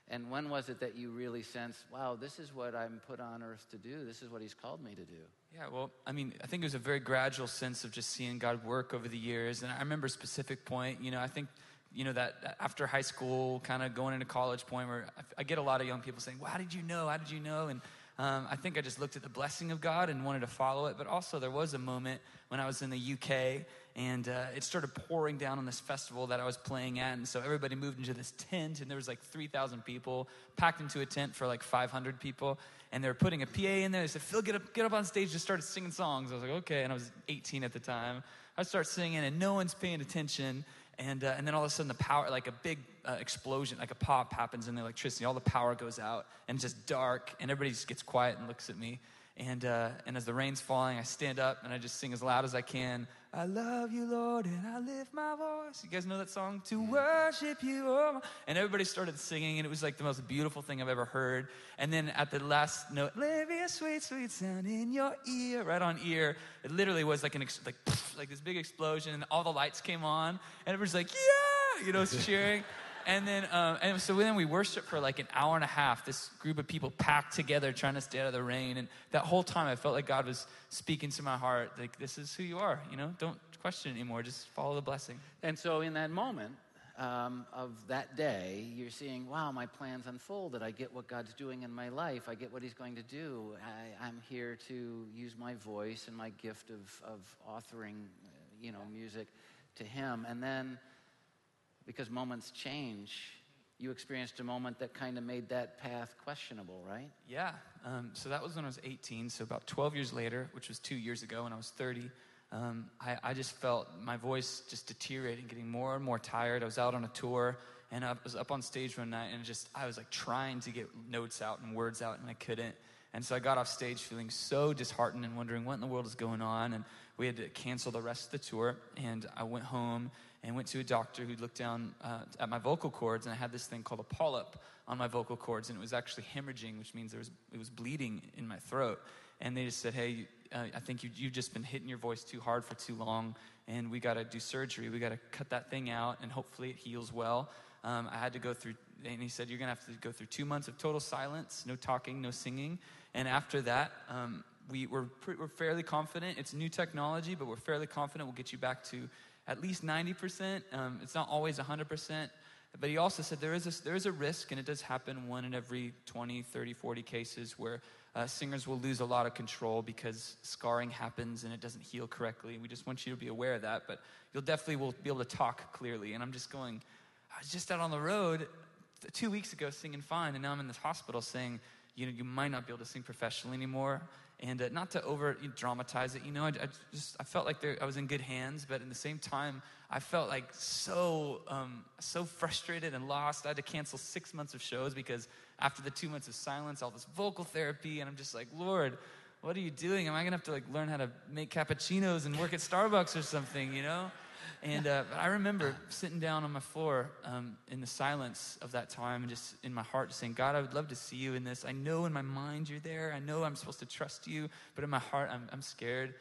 and when was it that you really sensed, wow, this is what I'm put on earth to do? This is what He's called me to do? Yeah, well, I mean, I think it was a very gradual sense of just seeing God work over the years. And I remember a specific point, you know, I think you know that after high school kind of going into college point where I, get a lot of young people saying well how did you know how did you know and um, I think I just looked at the blessing of God and wanted to follow it. But also, there was a moment when I was in the UK and uh, it started pouring down on this festival that I was playing at. And so everybody moved into this tent, and there was like 3,000 people packed into a tent for like 500 people. And they were putting a PA in there. They said, Phil, get up, get up on stage. Just started singing songs. I was like, okay. And I was 18 at the time. I start singing, and no one's paying attention. And, uh, and then all of a sudden, the power, like a big uh, explosion, like a pop happens in the electricity. All the power goes out, and it's just dark, and everybody just gets quiet and looks at me. And, uh, and as the rain's falling, I stand up and I just sing as loud as I can. I love you, Lord, and I lift my voice. You guys know that song? To worship you. Oh and everybody started singing, and it was like the most beautiful thing I've ever heard. And then at the last note, me a sweet, sweet sound in your ear, right on ear. It literally was like an ex- like like this big explosion, and all the lights came on, and everybody's like, yeah, you know, cheering and then um, and so then we worshiped for like an hour and a half. This group of people packed together, trying to stay out of the rain. And that whole time, I felt like God was speaking to my heart, like, "This is who you are. You know, don't question anymore. Just follow the blessing." And so, in that moment um, of that day, you're seeing, "Wow, my plans unfolded. I get what God's doing in my life. I get what He's going to do. I, am here to use my voice and my gift of of authoring, you know, music to Him." And then because moments change, you experienced a moment that kind of made that path questionable, right? Yeah. Um, so that was when I was 18. So about 12 years later, which was two years ago when I was 30, um, I, I, just felt my voice just deteriorating, getting more and more tired. I was out on a tour and I was up on stage one night and just, I was like trying to get notes out and words out and I couldn't. And so I got off stage feeling so disheartened and wondering what in the world is going on. And we had to cancel the rest of the tour. And I went home and went to a doctor who looked down uh, at my vocal cords, and I had this thing called a polyp on my vocal cords, and it was actually hemorrhaging, which means there was, it was bleeding in my throat. And they just said, hey, uh, I think you, you've just been hitting your voice too hard for too long, and we got to do surgery. We got to cut that thing out, and hopefully it heals well. Um, I had to go through, and he said, You're going to have to go through two months of total silence, no talking, no singing. And after that, um, we, we're, pre- we're fairly confident. It's new technology, but we're fairly confident we'll get you back to at least 90%. Um, it's not always 100%. But he also said there is, a, there is a risk, and it does happen one in every 20, 30, 40 cases where uh, singers will lose a lot of control because scarring happens and it doesn't heal correctly. We just want you to be aware of that. But you'll definitely will be able to talk clearly. And I'm just going, I was just out on the road two weeks ago singing fine, and now I'm in this hospital saying, you know, you might not be able to sing professionally anymore and uh, not to over dramatize it you know I, I, just i felt like there, i was in good hands but at the same time i felt like so um, so frustrated and lost. I had to cancel six months of shows because after the two months of silence all this vocal therapy and i'm just like lord what are you doing? Am i gonna have to like learn how to make cappuccinos and work at starbucks or something you know and uh, I remember sitting down on my floor um, in the silence of that time and just in my heart saying, God, I would love to see you in this. I know in my mind you're there. I know I'm supposed to trust you, but in my heart I'm, I'm scared.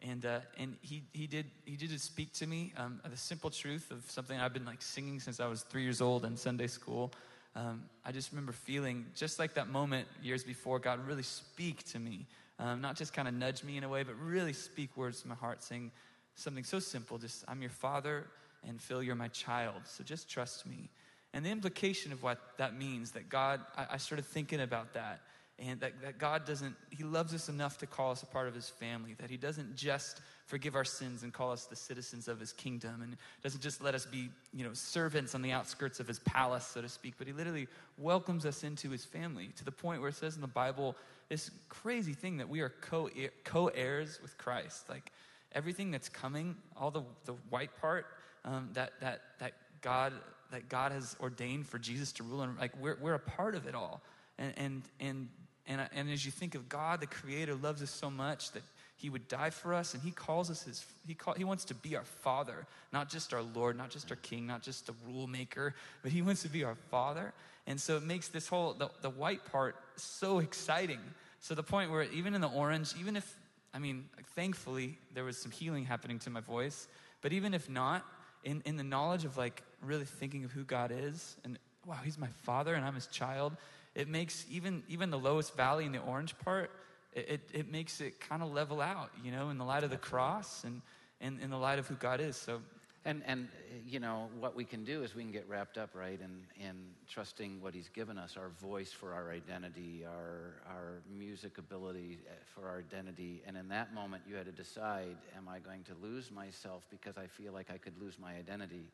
And, uh, and he, he, did, he did speak to me um, the simple truth of something I've been like singing since I was three years old in Sunday school. Um, I just remember feeling just like that moment years before, God really speak to me. Um, not just kind of nudge me in a way, but really speak words to my heart saying, something so simple just, I'm your father, and Phil, you're my child, so just trust me. And the implication of what that means, that God, I, I started thinking about that, and that, that God doesn't, He loves us enough to call us a part of His family, that He doesn't just forgive our sins and call us the citizens of His kingdom, and doesn't just let us be, you know, servants on the outskirts of His palace, so to speak, but He literally welcomes us into His family to the point where it says in the Bible, this crazy thing that we are co heirs with Christ. Like, everything that's coming, all the, the white part um, that, that, that, God, that God has ordained for Jesus to rule, and like we're, we're a part of it all. And, and, and, and, and as you think of God, the Creator loves us so much that he would die for us and he calls us his he, call, he wants to be our father not just our lord not just our king not just the rule maker but he wants to be our father and so it makes this whole the, the white part so exciting so the point where even in the orange even if I mean, thankfully, there was some healing happening to my voice. But even if not, in, in the knowledge of like really thinking of who God is and wow, He's my Father and I'm His child, it makes even, even the lowest valley in the orange part, it, it, it makes it kind of level out, you know, in the light of the cross and in, in the light of who God is. So And, and you know, what we can do is we can get wrapped up, right, in, in trusting what He's given us our voice for our identity, our, our music ability uh, for our identity. And in that moment, you had to decide am I going to lose myself because I feel like I could lose my identity?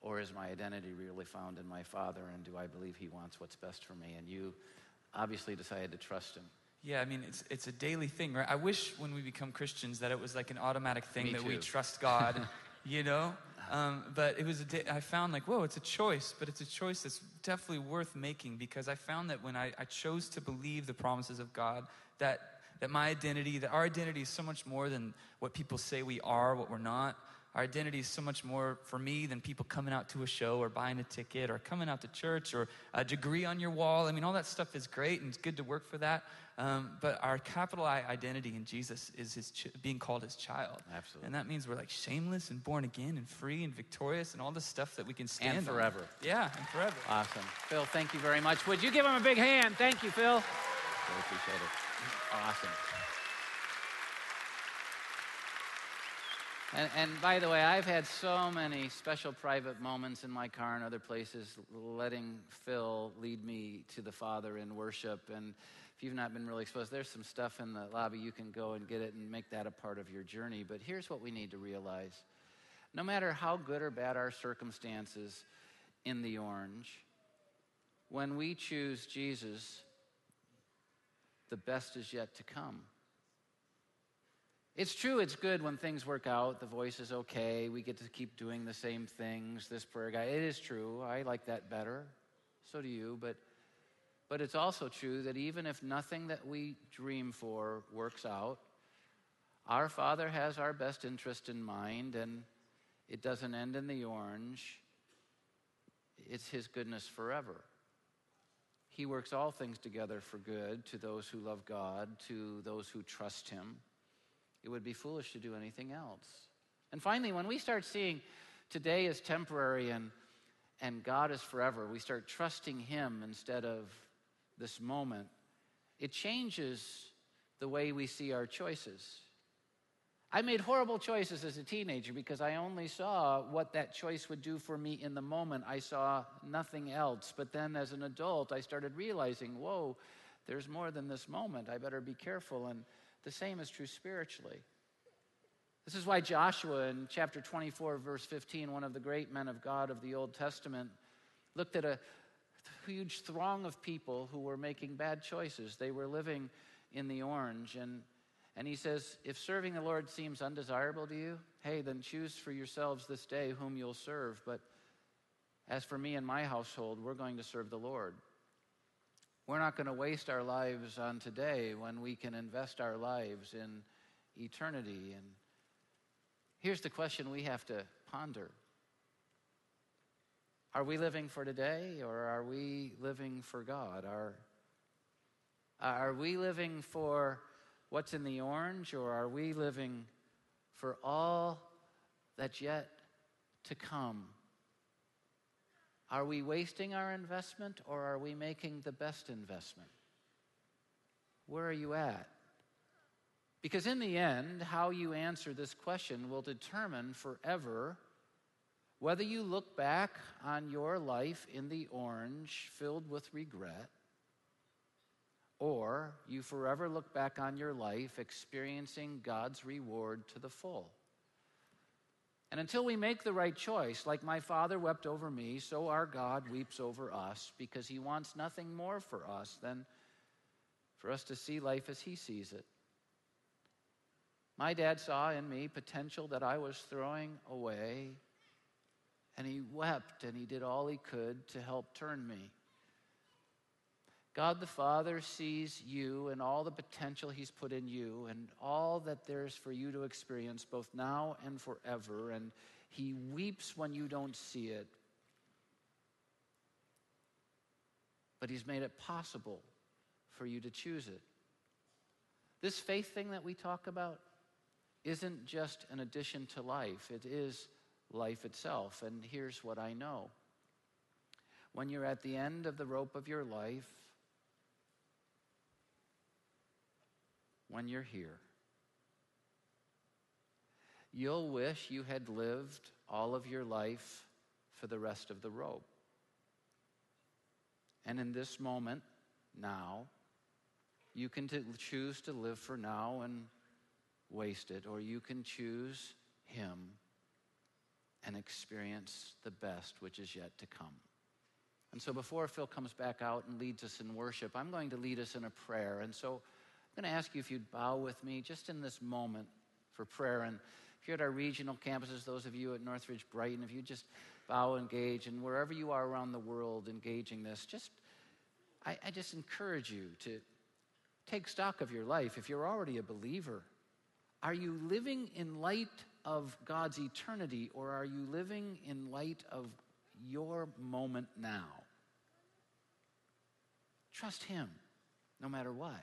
Or is my identity really found in my Father? And do I believe He wants what's best for me? And you obviously decided to trust Him. Yeah, I mean, it's, it's a daily thing, right? I wish when we become Christians that it was like an automatic thing Me that we trust God, you know? Um, but it was a day, I found like, whoa, it's a choice, but it's a choice that's definitely worth making because I found that when I, I chose to believe the promises of God, that, that my identity, that our identity is so much more than what people say we are, what we're not. Our identity is so much more for me than people coming out to a show or buying a ticket or coming out to church or a degree on your wall. I mean, all that stuff is great and it's good to work for that. Um, but our capital I identity in Jesus is his ch- being called his child. Absolutely. And that means we're like shameless and born again and free and victorious and all the stuff that we can stand And on. forever. Yeah, and forever. Awesome. Phil, thank you very much. Would you give him a big hand? Thank you, Phil. Really appreciate it. Awesome. And, and by the way, I've had so many special private moments in my car and other places letting Phil lead me to the Father in worship. And if you've not been really exposed, there's some stuff in the lobby. You can go and get it and make that a part of your journey. But here's what we need to realize no matter how good or bad our circumstances in the orange, when we choose Jesus, the best is yet to come. It's true, it's good when things work out, the voice is okay, we get to keep doing the same things, this prayer guy. It is true, I like that better. So do you, but but it's also true that even if nothing that we dream for works out, our Father has our best interest in mind and it doesn't end in the orange. It's his goodness forever. He works all things together for good to those who love God, to those who trust Him. It would be foolish to do anything else. And finally, when we start seeing today is temporary and, and God is forever, we start trusting Him instead of this moment, it changes the way we see our choices. I made horrible choices as a teenager because I only saw what that choice would do for me in the moment. I saw nothing else. But then as an adult, I started realizing, whoa, there's more than this moment. I better be careful. And the same is true spiritually. This is why Joshua in chapter 24, verse 15, one of the great men of God of the Old Testament, looked at a huge throng of people who were making bad choices. They were living in the orange. And and he says, if serving the Lord seems undesirable to you, hey, then choose for yourselves this day whom you'll serve. But as for me and my household, we're going to serve the Lord. We're not going to waste our lives on today when we can invest our lives in eternity. And here's the question we have to ponder Are we living for today or are we living for God? Are, are we living for what's in the orange, or are we living for all that's yet to come? Are we wasting our investment, or are we making the best investment? Where are you at? Because in the end, how you answer this question will determine forever whether you look back on your life in the orange filled with regret or you forever look back on your life experiencing God's reward to the full. And until we make the right choice, like my father wept over me, so our God weeps over us because he wants nothing more for us than for us to see life as he sees it. My dad saw in me potential that I was throwing away, and he wept and he did all he could to help turn me. God the Father sees you and all the potential He's put in you and all that there's for you to experience both now and forever. And He weeps when you don't see it. But He's made it possible for you to choose it. This faith thing that we talk about isn't just an addition to life, it is life itself. And here's what I know when you're at the end of the rope of your life, when you're here. you'll wish you had lived all of your life for the rest of the rope. And in this moment, now, you can t- choose to live for now and waste it, or you can choose Him and experience the best which is yet to come. And so before Phil comes back out and leads us in worship, I'm going to lead us in a prayer. And so I'm going to ask you if you'd bow with me just in this moment for prayer. And if you're at our regional campuses, those of you at Northridge Brighton, if you just bow, engage, and wherever you are around the world engaging this, just I, I just encourage you to take stock of your life. If you're already a believer, are you living in light of God's eternity or are you living in light of your moment now? Trust Him no matter what.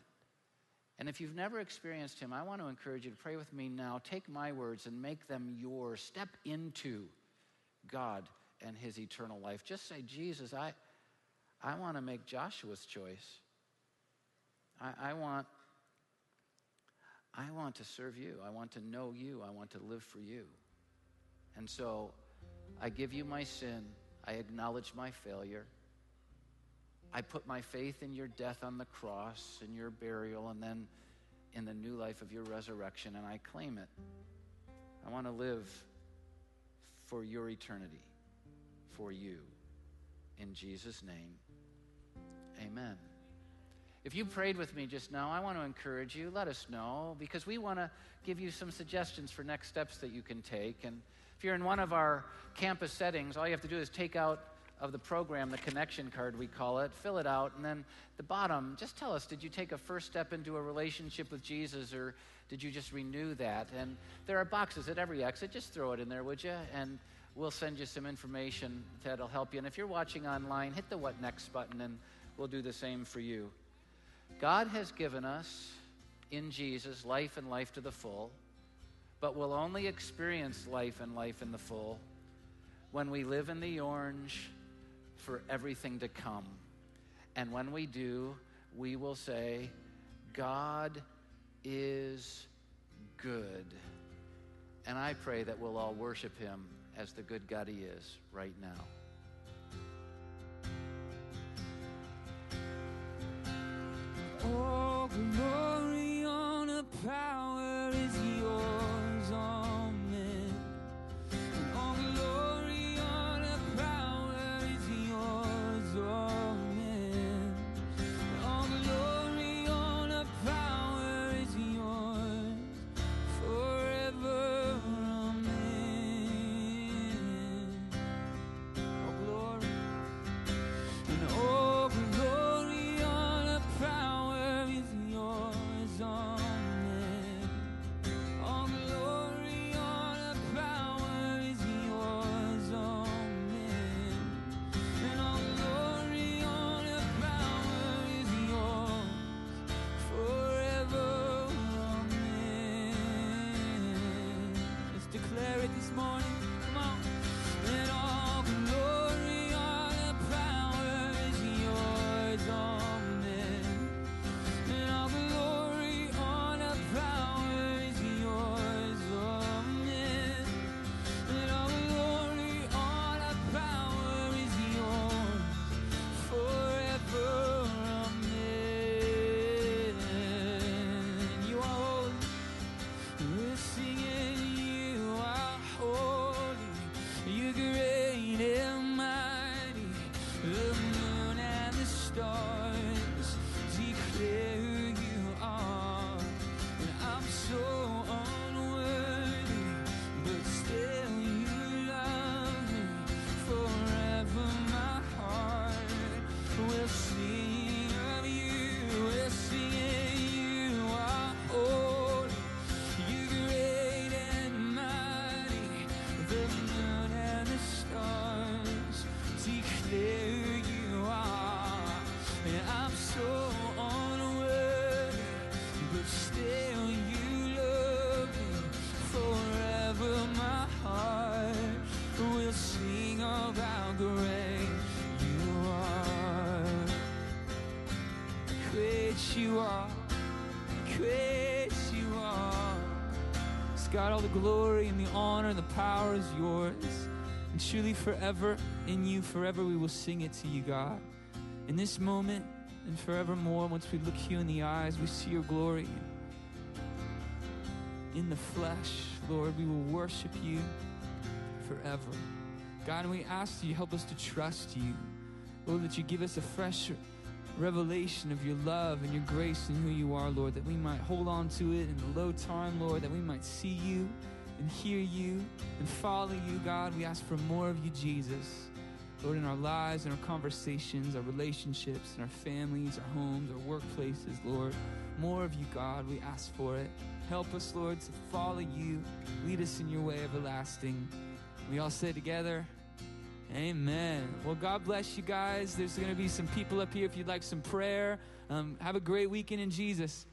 And if you've never experienced Him, I want to encourage you to pray with me now. Take my words and make them yours. Step into God and His eternal life. Just say, Jesus, I, I want to make Joshua's choice. I, I want I want to serve you. I want to know you. I want to live for you. And so I give you my sin. I acknowledge my failure. I put my faith in your death on the cross, in your burial, and then in the new life of your resurrection, and I claim it. I want to live for your eternity, for you. In Jesus' name, amen. If you prayed with me just now, I want to encourage you. Let us know because we want to give you some suggestions for next steps that you can take. And if you're in one of our campus settings, all you have to do is take out of the program the connection card, we call it, fill it out, and then the bottom, just tell us did you take a first step into a relationship with Jesus or did you just renew that? And there are boxes at every exit. Just throw it in there, would you? And we'll send you some information that'll help you. And if you're watching online, hit the What Next button and we'll do the same for you. God has given us in Jesus life and life to the full, but we'll only experience life and life in the full when we live in the orange for everything to come. And when we do, we will say, God is good. And I pray that we'll all worship him as the good God he is right now. All glory, honor, power all the glory and the honor and the power is yours. And truly, forever in you, forever we will sing it to you, God. In this moment and forevermore, once we look you in the eyes, we see your glory. In the flesh, Lord, we will worship you forever. God, and we ask you help us to trust you. Lord, that you give us a fresh revelation of your love and your grace and who you are, Lord, that we might hold on to it in the low time, Lord, that we might see you and hear you and follow you, God. We ask for more of you, Jesus. Lord, in our lives, in our conversations, our relationships, in our families, our homes, our workplaces, Lord. More of you, God. We ask for it. Help us, Lord, to follow you. Lead us in your way everlasting. We all say together, Amen. Well, God bless you guys. There's going to be some people up here if you'd like some prayer. Um, have a great weekend in Jesus.